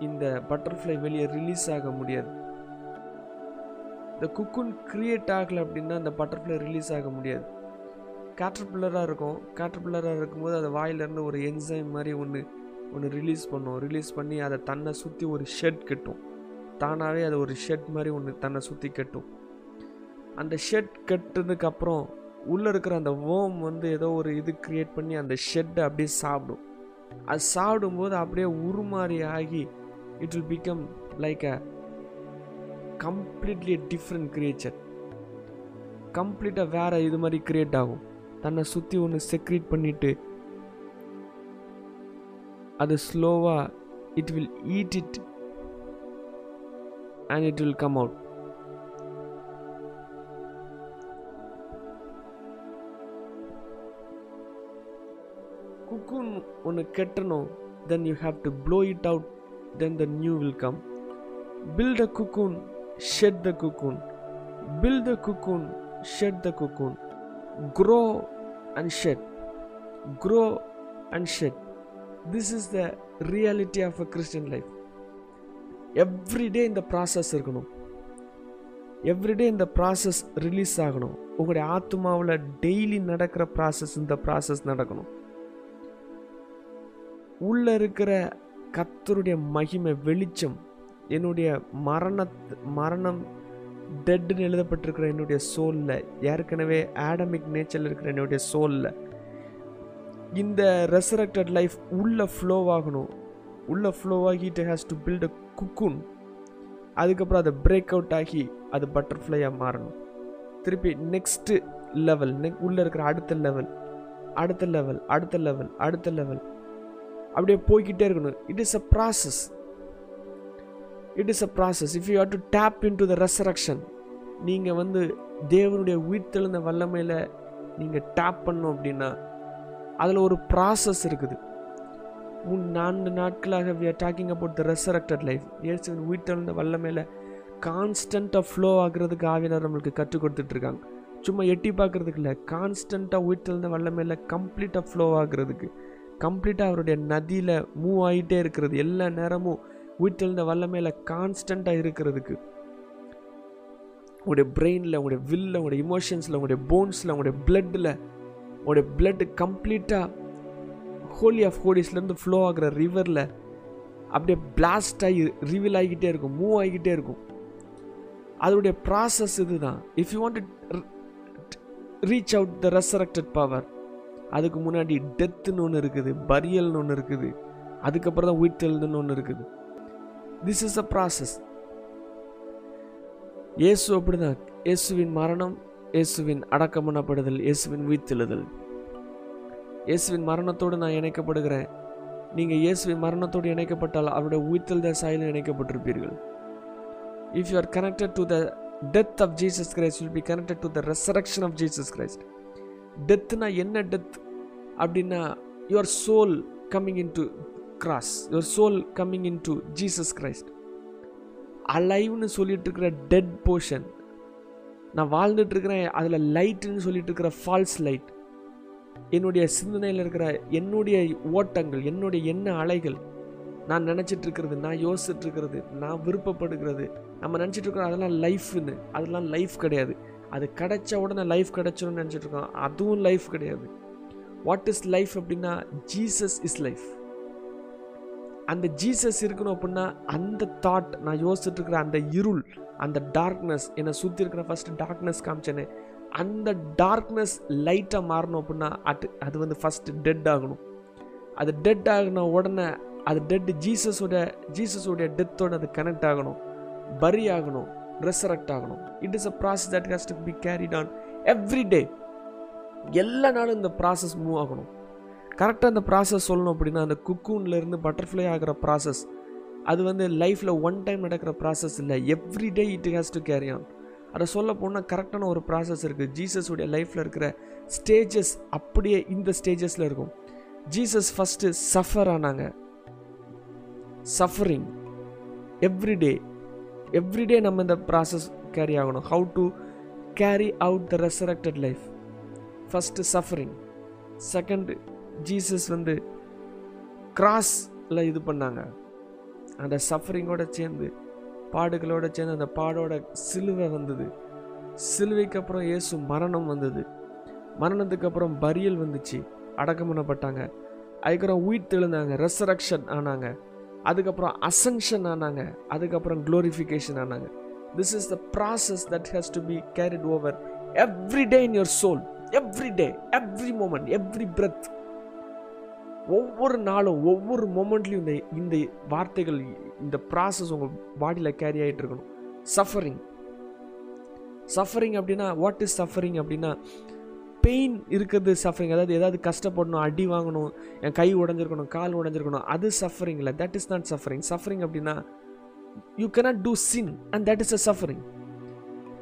இந்த பட்டர்ஃப்ளை வெளியே ரிலீஸ் ஆக முடியாது. இந்த குக்குன் கிரியேட் ஆகலை அப்படின்னா அந்த பட்டர்ஃப்ளை ரிலீஸ் ஆக முடியாது. கேட்டர்பில்லராக இருக்கும். கேட்டர்பில்லராக இருக்கும்போது அது வாயிலேருந்து ஒரு என்சைம் மாதிரி ஒன்று ஒன்று ரிலீஸ் பண்ணும். ரிலீஸ் பண்ணி அதை தன்னை சுற்றி ஒரு ஷெட் கட்டும். தானாகவே அது ஒரு ஷெட் மாதிரி ஒன்று தன்னை சுற்றி கட்டும். அந்த ஷெட் கட்டுறதுக்கப்புறம் உள்ளே இருக்கிற அந்த ஓம் வந்து ஏதோ ஒரு இது க்ரியேட் பண்ணி அந்த ஷெட்டை அப்படியே சாப்பிடும். அது சாப்பிடும்போது அப்படியே உருமாறி ஆகி it will become like a completely different creature கம்ப்ளீட்டாக வேறு இது மாதிரி க்ரியேட் ஆகும். தன்னை சுற்றி ஒன்று செக்ரியேட் பண்ணிவிட்டு அது ஸ்லோவாக it will eat it and it will come out cocoon ஒன்று கெட்டணும் then you have to blow it out then the new will come build a cocoon shed the cocoon build the cocoon shed the cocoon grow and shed grow and shed this is the reality of a Christian life everyday இந்த process இருக்கணும் everyday இந்த process release ஆகணும் உங்களுடைய ஆத்மாவில் daily நடக்கிற process இந்த process நடக்கணும் உள்ளே இருக்கிற கத்தருடைய மகிமை வெளிச்சம் என்னுடைய மரண மரணம் டெட்னு எழுதப்பட்டிருக்கிற என்னுடைய சோலில் ஏற்கனவே ஆடமிக் நேச்சரில் இருக்கிற என்னுடைய சோலில் இந்த ரெசரக்டட் லைஃப் உள்ள ஃப்ளோ ஆகணும். உள்ள ஃப்ளோ ஆகி it has to build a cocoon அதுக்கப்புறம் அதை பிரேக் அவுட் ஆகி அது பட்டர்ஃப்ளையாக மாறணும். திருப்பி நெக்ஸ்ட்டு லெவல் நெக் உள்ளே இருக்கிற அடுத்த லெவல் அடுத்த லெவல் அடுத்த லெவல் அடுத்த லெவல் அப்படியே போய்கிட்டே இருக்கணும். It is a process it is a process if you have to tap in to the resurrection நீங்கள் வந்து தேவனுடைய உயிர்த்தெழுந்த வல்லமையில் நீங்கள் டேப் பண்ணோம் அப்படின்னா அதில் ஒரு ப்ராசஸ் இருக்குது. முன் நான்கு நாட்களாக we are talking about the resurrected life இயேசுவின் உயிர்த்தெழுந்த வல்லமையில் கான்ஸ்டண்ட்டாக ஃப்ளோ ஆகுறதுக்கு ஆவியனர் நம்மளுக்கு கற்றுக் கொடுத்துட்ருக்காங்க. சும்மா எட்டி பார்க்குறதுக்கு இல்லை கான்ஸ்டண்ட்டாக உயிர்த்தெழுந்த வல்லமையில் கம்ப்ளீட்டாக ஃப்ளோ ஆகுறதுக்கு. கம்ப்ளீட்டாக அவருடைய நதியில் மூவ் ஆகிட்டே இருக்கிறது. எல்லா நேரமும் உயிர்த்தெழுந்த வல்லமையில் கான்ஸ்டண்ட்டாக இருக்கிறதுக்கு. உங்களுடைய பிரெயினில் உங்களுடைய வில்ல உங்களுடைய இமோஷன்ஸில் உங்களுடைய போன்ஸில் உங்களுடைய பிளட்டில் உங்களுடைய பிளட்டு கம்ப்ளீட்டாக ஹோலி ஆஃப் ஹோலிஸ்லேருந்து ஃப்ளோ ஆகிற ரிவரில் அப்படியே பிளாஸ்ட் ஆகி ரிவீல் ஆகிக்கிட்டே இருக்கும் மூவ் ஆகிக்கிட்டே இருக்கும். அதோடைய ப்ராசஸ் இது தான் if you want reach out the resurrected power அதுக்கு முன்னாடி டெத்துன்னு ஒன்று இருக்குது பரியல்னு ஒன்று இருக்குது அதுக்கப்புறம் தான் உயிர்த்தெழுதுன்னு ஒன்று இருக்குது. திஸ் இஸ் அ ப்ராசஸ் இயேசு அப்படிதான். இயேசுவின் மரணம் இயேசுவின் அடக்கம் பண்ணப்படுதல் இயேசுவின் உயிர்த்தெழுதல் இயேசுவின் மரணத்தோடு நான் இணைக்கப்படுகிறேன். நீங்கள் இயேசுவின் மரணத்தோடு இணைக்கப்பட்டால் அவருடைய உயிர்த்தெழுத சாயலில் இணைக்கப்பட்டிருப்பீர்கள். If you are connected to the death of Jesus Christ will be connected to the resurrection of Jesus Christ டெத்னா என்ன டெத் அப்படின்னா your soul coming in to cross your soul coming in to Jesus Christ அலைவ்னு சொல்லிட்டு இருக்கிற dead portion நான் வாழ்ந்துட்டு இருக்கிறேன் அதில் லைட்டுன்னு சொல்லிட்டு இருக்கிற ஃபால்ஸ் லைட் என்னுடைய சிந்தனையில் இருக்கிற என்னுடைய ஓட்டங்கள் என்னுடைய எண்ண அலைகள் நான் நினச்சிட்டு இருக்கிறது நான் யோசிச்சுட்டு இருக்கிறது நான் விருப்பப்படுகிறது நம்ம நினச்சிட்டு இருக்கிறோம் அதெல்லாம் லைஃப்னு அதெல்லாம் லைஃப் கிடையாது. அது கிடைச்ச உடனே லைஃப் கிடைச்சிடும்னு நினச்சிட்டு இருக்கோம் அதுவும் லைஃப் கிடையாது. வாட் இஸ் லைஃப் அப்படின்னா ஜீசஸ் இஸ் லைஃப் அந்த ஜீசஸ் இருக்கணும் அப்படின்னா அந்த தாட் நான் யோசிச்சுட்டு இருக்கிற அந்த இருள் அந்த டார்க்னஸ் என்னை சுற்றி இருக்கிற ஃபஸ்ட்டு டார்க்னஸ் காமிச்சேனே அந்த டார்க்னஸ் லைட்டாக மாறணும் அப்படின்னா அது அது வந்து ஃபஸ்ட்டு டெட் ஆகணும். அது டெட் ஆகின உடனே அது டெட் ஜீசஸோட ஜீசஸோடைய டெத்தோட அது கனெக்ட் ஆகணும். பரி ஆகணும் ரெசரக்ட் ஆகணும். It is a process that has to be carried on every day எல்லா நாளும் இந்த ப்ராசஸ் மூவ் ஆகணும். கரெக்டாக அந்த ப்ராசஸ் சொல்லணும் அப்படின்னா அந்த குக்கூன்லேருந்து பட்டர்ஃப்ளை ஆகிற ப்ராசஸ் அது வந்து லைஃப்பில் ஒன் டைம் நடக்கிற ப்ராசஸ் இல்லை. Every day it has to carry on அதை சொல்ல போனால் கரெக்டான ஒரு ப்ராசஸ் இருக்குது ஜீசஸுடைய லைஃப்பில் இருக்கிற ஸ்டேஜஸ் அப்படியே இந்த ஸ்டேஜஸில் இருக்கும். ஜீசஸ் ஃபஸ்ட்டு சஃபர் ஆனாங்க. சஃபரிங் எவ்ரிடே எவ்ரிடே நம்ம இந்த ப்ராசஸ் கேரி ஆகணும். How to carry out the resurrected life first suffering second Jesus வந்து கிராஸில் இது பண்ணாங்க. அந்த சஃபரிங்கோட சேர்ந்து பாடுகளோட சேர்ந்து அந்த பாடோட சிலுவை வந்தது. சிலுவைக்கு அப்புறம் இயேசு மரணம் வந்தது. மரணத்துக்கு அப்புறம் பரியல் வந்துச்சு. அடக்கம் பண்ணப்பட்டாங்க அதுக்கப்புறம் உயிர் தெழுந்தாங்க. ரெசரக்ஷன் ஆனாங்க. அதுக்கப்புறம் அசங்ஷன் ஆனாங்க. அதுக்கப்புறம் க்ளோரிஃபிகேஷன் ஆனாங்க. This is the process that has to be carried over every day in your soul every day every moment every breath ஒவ்வொரு நாளும் ஒவ்வொரு மொமெண்ட்லையும் இந்த இந்த வார்த்தைகள் இந்த ப்ராசஸ் உங்கள் பாடியில் கேரி ஆகிட்டு இருக்கணும். சஃபரிங் சஃபரிங் அப்படின்னா வாட் இஸ் சஃபரிங் அப்படின்னா பெயின் இருக்கிறது சஃபரிங் அதாவது ஏதாவது கஷ்டப்படணும் அடி வாங்கணும் என் கை உடஞ்சிருக்கணும் கால் உடஞ்சிருக்கணும் அது சஃபரிங் இல்லை that is not suffering suffering அப்படின்னா you cannot do sin and that is a suffering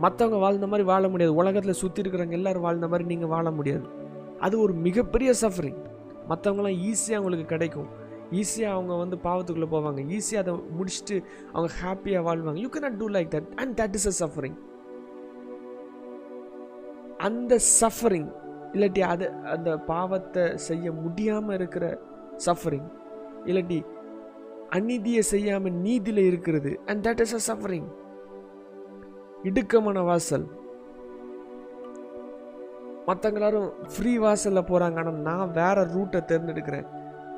மற்றவங்க வாழ்ந்த மாதிரி வாழ முடியாது. உலகத்தில் சுற்றி இருக்கிறவங்க எல்லோரும் வாழ்ந்த மாதிரி நீங்கள் வாழ முடியாது. அது ஒரு மிகப்பெரிய சஃபரிங் மற்றவங்களாம் ஈஸியாக அவங்களுக்கு கிடைக்கும். ஈஸியாக அவங்க வந்து பாவத்துக்குள்ளே போவாங்க. ஈஸியாக அதை முடிச்சுட்டு அவங்க ஹாப்பியாக வாழ்வாங்க. You can not do like that and that is a suffering அந்த சஃபரிங் இல்லாட்டி அது அந்த பாவத்தை செய்ய முடியாமல் இருக்கிற சஃபரிங் இல்லாட்டி அநீதியை செய்யாமல் நீதியில் இருக்கிறது. And that is a suffering இடுக்கமான வாசல். மற்றவங்க எல்லாரும் ஃப்ரீ வாசலில் போகிறாங்க ஆனால் நான் வேறு ரூட்டை தேர்ந்தெடுக்கிறேன்.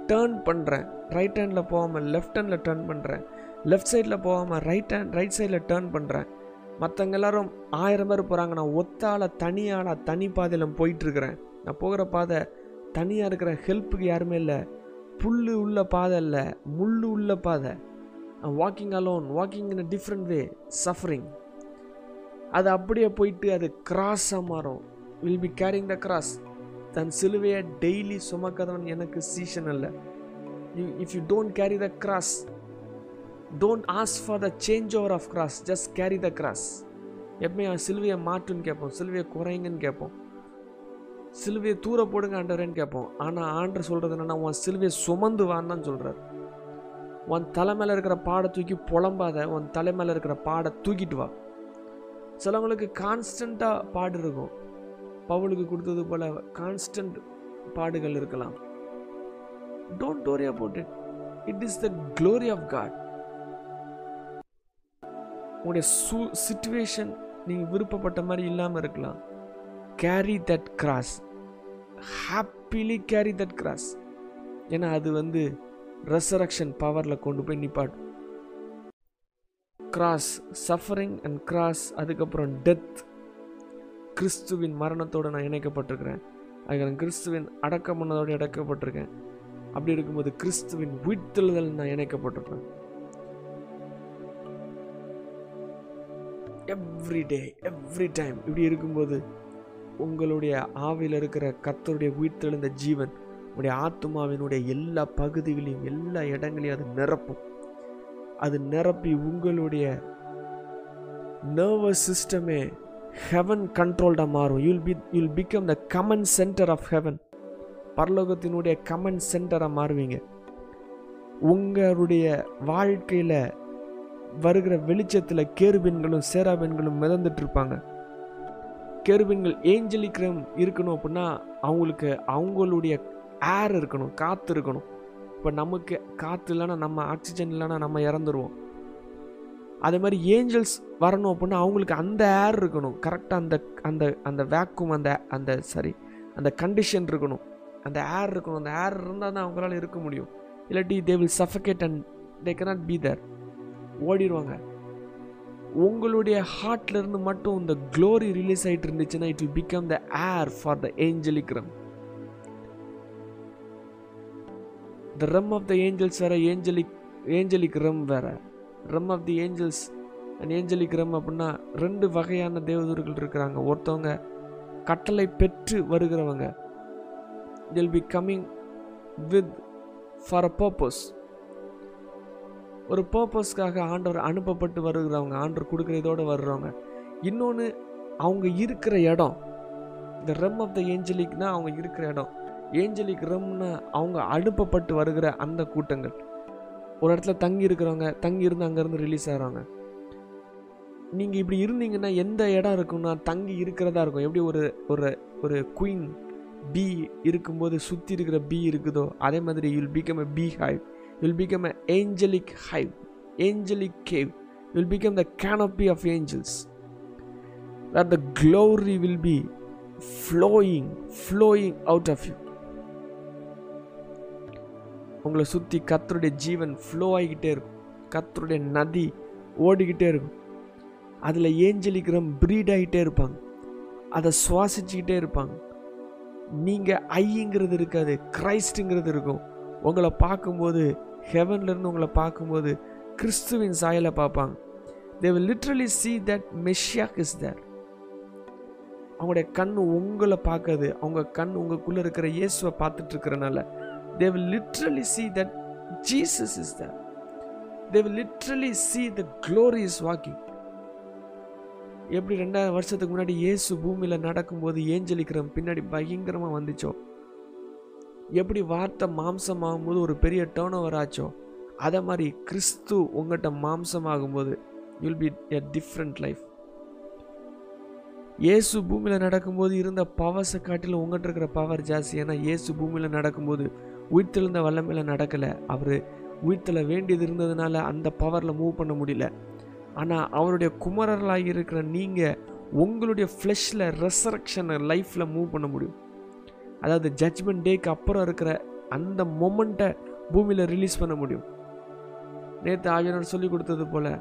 டேர்ன் பண்ணுறேன் ரைட் ஹேண்டில் போகாமல் லெஃப்ட் ஹேண்டில் டேர்ன் பண்ணுறேன் லெஃப்ட் சைடில் போகாமல் ரைட் ஹேண்ட் ரைட் சைடில் டேர்ன் பண்ணுறேன் மற்றவங்க எல்லாரும் ஆயிரம் பேர் போகிறாங்க நான் ஒத்தால தனியால தனி பாதையில் போயிட்டுருக்கிறேன். நான் போகிற பாதை தனியாக இருக்கிற ஹெல்ப்புக்கு யாருமே இல்லை. புல் உள்ள பாதை இல்லை. முள் உள்ள பாதை. Walking alone walking in a different way suffering அது அப்படியே போயிட்டு அது கிராஸாக மாறும். Will be carrying the cross தன் சிலுவையை டெய்லி சுமக்காதவன் எனக்கு சீசன் அல்ல. You if you don't carry the cross don't ask for the change over of cross just carry the cross எப்பவுமே சிலுவையை மாட்டுன்னு கேட்போம். சிலுவையை குறைங்கன்னு கேட்போம். சிலுவையை தூர போடுங்க ஆண்டவரேன்னு கேட்போம். ஆனால் ஆண்டர் சொல்கிறது என்னென்னா உன் சிலுவையை சுமந்து வான்னு தான் சொல்கிறார் உன் தலை மேலே இருக்கிற பாடை தூக்கி புலம்பாத உன் தலை மேலே இருக்கிற பாடை தூக்கிட்டு வா. சிலவங்களுக்கு கான்ஸ்டண்ட்டாக பாடு இருக்கும். பவுலுக்கு கொடுத்தது போல் கான்ஸ்டன்ட் பாடுகள் இருக்கலாம். Don't worry about it it is the glory of God உங்களுடைய சு சுச்சுவேஷன் நீங்கள் விருப்பப்பட்ட மாதிரி இல்லாமல் இருக்கலாம். Carry that cross happily carry that cross ஏன்னா அது வந்து ரெசரக்ஷன் பவரில் கொண்டு போய் நிப்பாட்டும். கிராஸ் சஃபரிங் அண்ட் கிராஸ் அதுக்கப்புறம் டெத் கிறிஸ்துவின் மரணத்தோடு நான் இணைக்கப்பட்டிருக்கிறேன். அதுக்கப்புறம் கிறிஸ்துவின் அடக்கம் பண்ணதோடு இணைக்கப்பட்டிருக்கேன் அப்படி இருக்கும்போது கிறிஸ்துவின் உயிர்த்தெழுதல் நான் இணைக்கப்பட்டிருக்கேன் எவ்ரி டே எவ்ரி டைம் இப்படி இருக்கும்போது உங்களுடைய ஆவியில் இருக்கிற கத்தருடைய உயிர்த்தெழுந்த ஜீவன் உங்களுடைய ஆத்மாவினுடைய எல்லா பகுதிகளையும் எல்லா இடங்களையும் அது நிரப்பும். அது நிரப்பி உங்களுடைய நர்வஸ் சிஸ்டமே ஹெவன் கண்ட்ரோல்டாக மாறும். You'll be you'll become the command centre of heaven பரலோகத்தினுடைய come on சென்டராக மாறுவீங்க. உங்களுடைய வாழ்க்கையில் வருகிற வெளிச்சத்தில் கேருபின்களும் சேராபின்களும் மிதந்துட்டு இருப்பாங்க கேருபீன்கள் ஏஞ்சலிக்கிரம் இருக்கணும் அப்படின்னா அவங்களுக்கு அவங்களுடைய ஏர் இருக்கணும் காற்று இருக்கணும். இப்போ நமக்கு காற்று இல்லைன்னா நம்ம ஆக்சிஜன் இல்லைன்னா நம்ம இறந்துருவோம். அதே மாதிரி ஏஞ்சல்ஸ் வரணும் அப்படின்னா அவங்களுக்கு அந்த ஏர் இருக்கணும். கரெக்டாக அந்த அந்த அந்த வேக்கும் அந்த அந்த சாரி அந்த கண்டிஷன் இருக்கணும். அந்த ஏர் இருக்கணும். அந்த ஏர் இருந்தால் தான் அவங்களால இருக்க முடியும். இல்லாட்டி they will suffocate and they cannot be there ஓடிடுவாங்க. உங்களுடைய ஹார்ட்லேருந்து மட்டும் இந்த க்ளோரி ரிலீஸ் ஆகிட்டு இருந்துச்சுன்னா it will become the air for the angelic realm the realm of the angels வேற ஏஞ்சலிக் ஏஞ்சலிக் ரம் வேற. Realm of the angels and angelic realm அப்படின்னா ரெண்டு வகையான தேவதூர்கள் இருக்கிறாங்க. ஒருத்தவங்க கட்டளை பெற்று வருகிறவங்க. They'll be coming with for a purpose ஒரு பர்பஸ்க்காக ஆண்டவர் அனுப்பப்பட்டு வருகிறவங்க ஆண்டவர் கொடுக்குற இதோடு வர்றவங்க. இன்னொன்று அவங்க இருக்கிற இடம். இந்த ரெம் ஆஃப் த ஏஞ்சலிக்னால் அவங்க இருக்கிற இடம். ஏஞ்சலிக் ரெம்னா அவங்க அனுப்பப்பட்டு வருகிற அந்த கூட்டங்கள். ஒரு இடத்துல தங்கி இருக்கிறவங்க தங்கி இருந்து அங்கேருந்து ரிலீஸ் ஆகிறாங்க. நீங்கள் இப்படி இருந்தீங்கன்னா எந்த இடம் இருக்குன்னா தங்கி இருக்கிறதா இருக்கும். எப்படி ஒரு ஒரு ஒரு குயின் பி இருக்கும்போது சுற்றி இருக்கிற பி இருக்குதோ அதே மாதிரி you'll become a beehive you'll become a angelic hive angelic cave you'll become the canopy of angels where the glory will be flowing flowing out of you உங்களை சுற்றி கத்தருடைய ஜீவன் ஃப்ளோ ஆகிக்கிட்டே இருக்கும். கத்தருடைய நதி ஓடிக்கிட்டே இருக்கும். அதில் ஏஞ்சலிக்கிறம் ப்ரீட் ஆகிட்டே இருப்பாங்க. அதை சுவாசிச்சுக்கிட்டே இருப்பாங்க. நீங்கள் ஐங்கிறது இருக்காது கிரைஸ்டுங்கிறது இருக்கும். உங்களை பார்க்கும்போது ஹெவன்லேருந்து உங்களை பார்க்கும்போது கிறிஸ்துவின் சாயலை பார்ப்பாங்க. They will literally see that Messiah is there அவங்களுடைய கண் உங்களை பார்க்காது. அவங்க கண் உங்களுக்குள்ளே இருக்கிற இயேசுவை பார்த்துட்டு they will literally see that Jesus is the they will literally see the glory is walking எப்படி ரெண்டாயிரம் வருஷத்துக்கு முன்னாடி இயேசு பூமியில் நடக்கும்போது ஏஞ்சலிக்கிறம் பின்னாடி பயங்கரமாக வந்துச்சோ? எப்படி வார்த்தை மாம்சம் ஆகும்போது ஒரு பெரிய டேர்ன் ஓவர் ஆச்சோ? அதே மாதிரி கிறிஸ்து உங்கள்கிட்ட மாம்சம் ஆகும்போது you'll be a different life இயேசு பூமியில் நடக்கும்போது இருந்த பவர்ஸை காட்டிலும் உங்கள்கிட்ட இருக்கிற பவர் ஜாஸ்தி. ஏன்னா இயேசு பூமியில் நடக்கும்போது உயிர்த்தெழுந்த வல்லமையில் நடக்கலை. அவர் உயிர்த்தெழ வேண்டியது இருந்ததுனால அந்த பவரில் மூவ் பண்ண முடியல. ஆனால் அவருடைய குமரர்களாக இருக்கிற நீங்கள் உங்களுடைய ஃப்ளெஷில் ரெசரக்ஷனை லைஃப்பில் மூவ் பண்ண முடியும். அதாவது ஜட்ஜ்மெண்ட் டேக்கு அப்புறம் இருக்கிற அந்த மொமெண்ட்டை பூமியில் ரிலீஸ் பண்ண முடியும். நேற்று ஆஜனர் சொல்லி கொடுத்தது போல்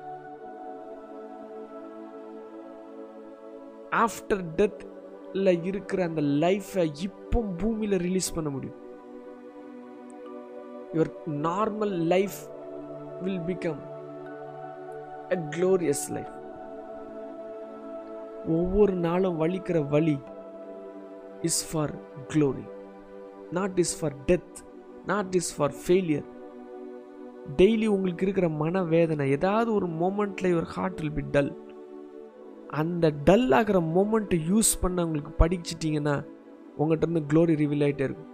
ஆஃப்டர் டெத்தில் இருக்கிற அந்த லைஃப்பை இப்போ பூமியில் ரிலீஸ் பண்ண முடியும். Your normal life will become a glorious life ஒவ்வொரு நாளும் வலிக்கிற வலி is for glory not is for death not is for failure daily உங்களுக்கு இருக்கிற மனவேதனை ஏதாவது ஒரு மோமெண்ட்டில் your heart will be dull அந்த டல் ஆகிற மோமெண்ட்டை யூஸ் பண்ண உங்களுக்கு படிச்சிட்டிங்கன்னா உங்கள்கிட்ட இருந்து க்ளோரி ரிவீல் ஆகிட்டே இருக்கும்.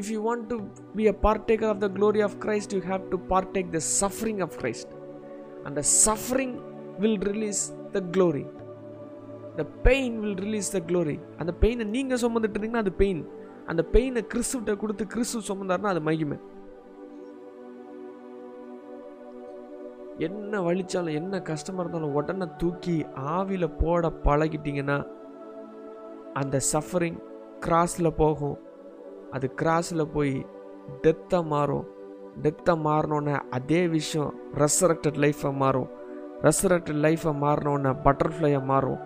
If you want to be a partaker of the glory of Christ you have to partake the suffering of Christ அந்த suffering will release the glory the pain will release the glory அந்த பெயினை நீங்கள் சுமந்துட்டு இருந்தீங்கன்னா அது pain அந்த பெயினை கிறிஸ்துவிட்ட கொடுத்து கிறிஸ்து சுமந்தாருன்னா அது மகிமை. என்ன வலிச்சாலும் என்ன கஷ்டமாக இருந்தாலும் உடனே தூக்கி ஆவியில் போட பழகிட்டீங்கன்னா அந்த சஃபரிங் கிராஸில் போகும். அது கிராஸில் போய் டெத்தாக மாறும். டெத்தாக மாறினோன்னே அதே விஷயம் ரெசரக்டட் லைஃப்பை மாறும். ரெசரக்டட் லைஃப்பை மாறினோன்னே பட்டர்ஃப்ளையாக மாறும்.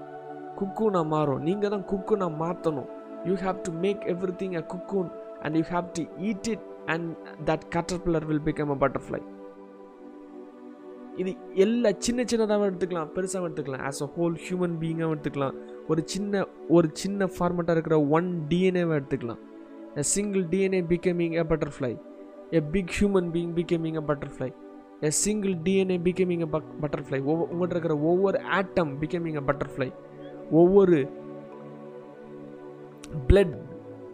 குக்கூனாக மாறும். நீங்கள் தான் குக்குனை மாற்றணும் you have to make everything a cocoon and you have to eat it and that caterpillar will become a butterfly இது எல்லா சின்ன சின்னதாகவும் எடுத்துக்கலாம் பெருசாகவும் எடுத்துக்கலாம். ஆஸ் அ ஹோல் ஹியூமன் பீயிங்காகவும் எடுத்துக்கலாம். ஒரு சின்ன ஒரு சின்ன ஃபார்மேட்டாக இருக்கிற ஒன் டிஎன்ஏவை எடுத்துக்கலாம். A single DNA becoming a butterfly, a big human being becoming a butterfly, a single DNA becoming a bu- butterfly, ஒவ்வொ- உங்கள்ட்ட இருக்கிற ஒவ்வொரு ஆட்டம் becoming a butterfly, ஒவ்வொரு blood,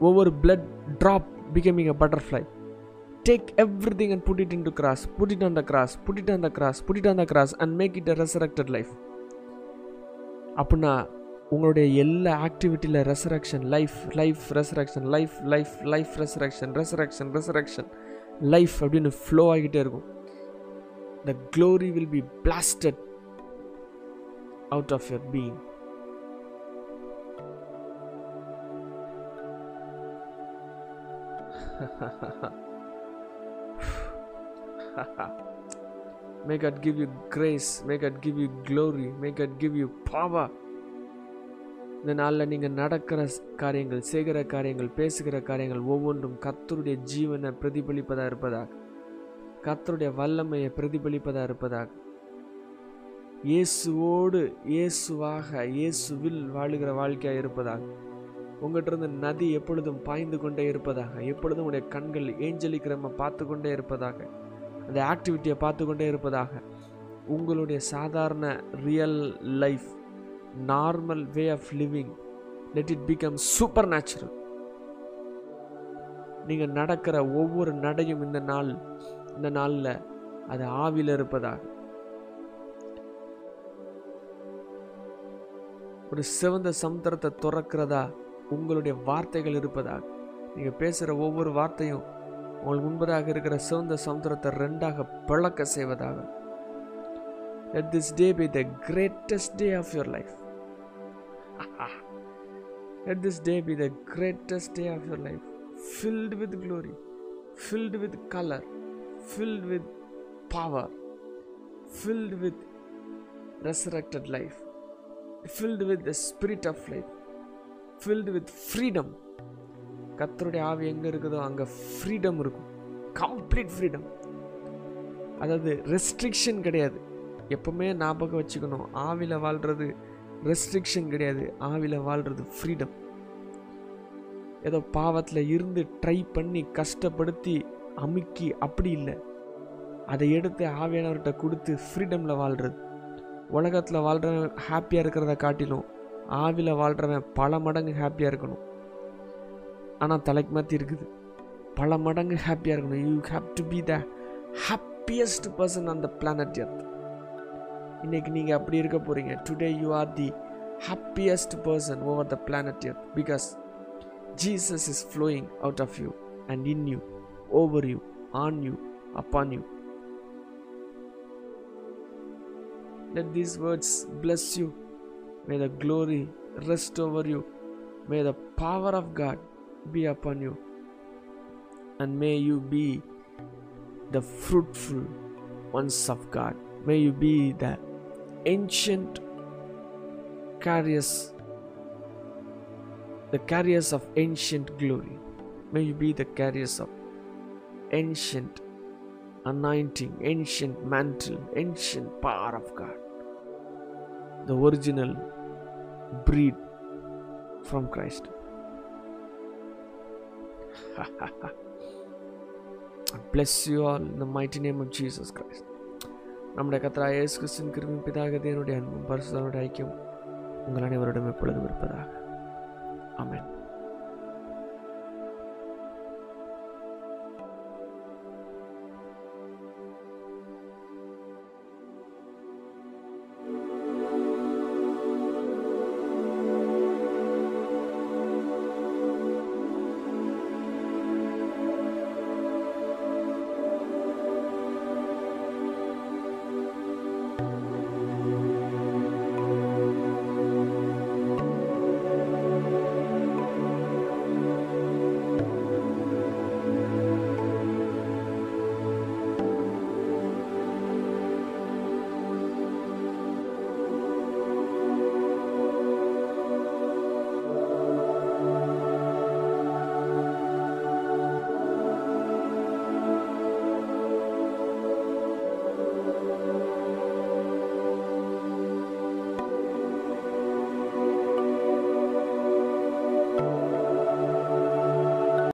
ஒவ்வொரு blood drop becoming a butterfly. Take everything and put it into cross, put it on the cross, put it on the cross, put it on the cross and make it a resurrected life. அப்படின்னா உங்களுடைய எல்லா ஆக்டிவிட்டியில் resurrection life life resurrection life life life resurrection resurrection resurrection life அப்படின்னு flow ஆகிட்டே இருக்கும் the glory will be blasted out of your being May God give you grace. May God give you glory. May God give you power. இந்த நாளில் நீங்கள் நடக்கிற காரியங்கள் செய்கிற காரியங்கள் பேசுகிற காரியங்கள் ஒவ்வொன்றும் கத்தருடைய ஜீவனை பிரதிபலிப்பதாக இருப்பதாக. கத்தருடைய வல்லமையை பிரதிபலிப்பதாக இருப்பதாக. இயேசுவோடு இயேசுவாக இயேசுவில் வாழுகிற வாழ்க்கையாக இருப்பதாக. உங்கள்கிட்ட இருந்து நதி எப்பொழுதும் பாய்ந்து கொண்டே இருப்பதாக. எப்பொழுதும் உடைய கண்கள் ஏஞ்சலிக்கிறம பார்த்து கொண்டே இருப்பதாக. அந்த ஆக்டிவிட்டியை பார்த்து கொண்டே இருப்பதாக. உங்களுடைய சாதாரண real life normal way of living let it become supernatural நீங்கள் நடக்கிற ஒவ்வொரு நடையும் இந்த நாள் இந்த நாளில் அது ஆவியில் இருப்பதாக. ஒரு சிவந்த சமுத்திரத்தை துறக்கிறதா உங்களுடைய வார்த்தைகள் இருப்பதாக. நீங்கள் பேசுகிற ஒவ்வொரு வார்த்தையும் உங்களுக்கு முன்பதாக இருக்கிற சிவந்த சமுத்திரத்தை ரெண்டாக பிளக்க செய்வதாக. Let this day be the greatest day of your life Let this day be the greatest day of your life, filled with glory, filled with color, filled with power, filled with resurrected life, filled with the spirit of life, filled with freedom. கத்தருடைய ஆவி எங்கே இருக்குதோ அங்கே freedom இருக்கும் complete freedom அதாவது restriction கிடையாது எப்பவுமே ஞாபகம் வச்சுக்கணும் ஆவியில் வாழ்கிறது ரெஸ்ட்ரிக்ஷன் கிடையாது. ஆவில வாழ்றது ஃப்ரீடம் ஏதோ பாவத்தில் இருந்து ட்ரை பண்ணி கஷ்டப்படுத்தி அமுக்கி அப்படி இல்லை. அதை எடுத்து ஆவியானவர்கிட்ட கொடுத்து ஃப்ரீடமில் வாழ்கிறது உலகத்தில் வாழ்கிறவன் ஹாப்பியாக இருக்கிறத காட்டிலும் ஆவில வாழ்கிறவன் பல மடங்கு ஹாப்பியாக இருக்கணும். ஆனால் தலைக்கு மாற்றி இருக்குது. பல மடங்கு ஹாப்பியாக இருக்கணும். You have to be the happiest person on the planet earth இன்னைக்கு நீங்கள் அப்படி இருக்க போகிறீங்க today you are the happiest person over the planet earth because Jesus is flowing out of you and in you over you on you upon you Let these words bless you. May the glory rest over you. May the power of God be upon you. And may you be the fruitful ones of God. May you be the ancient carriers, the carriers of ancient glory. May you be the carriers of ancient anointing, ancient mantle, ancient power of God. The original breed from Christ. Bless you all in the mighty name of Jesus Christ. நம்முடைய கத்தரா இயேசு கிறிஸ்துவின் கிருபையும் பிதாக தேவனுடைய அன்பும் பரிசுத்தனுடைய ஐக்கியம் உங்கள் அனைவரிடம் எப்பொழுதும் இருப்பதாக.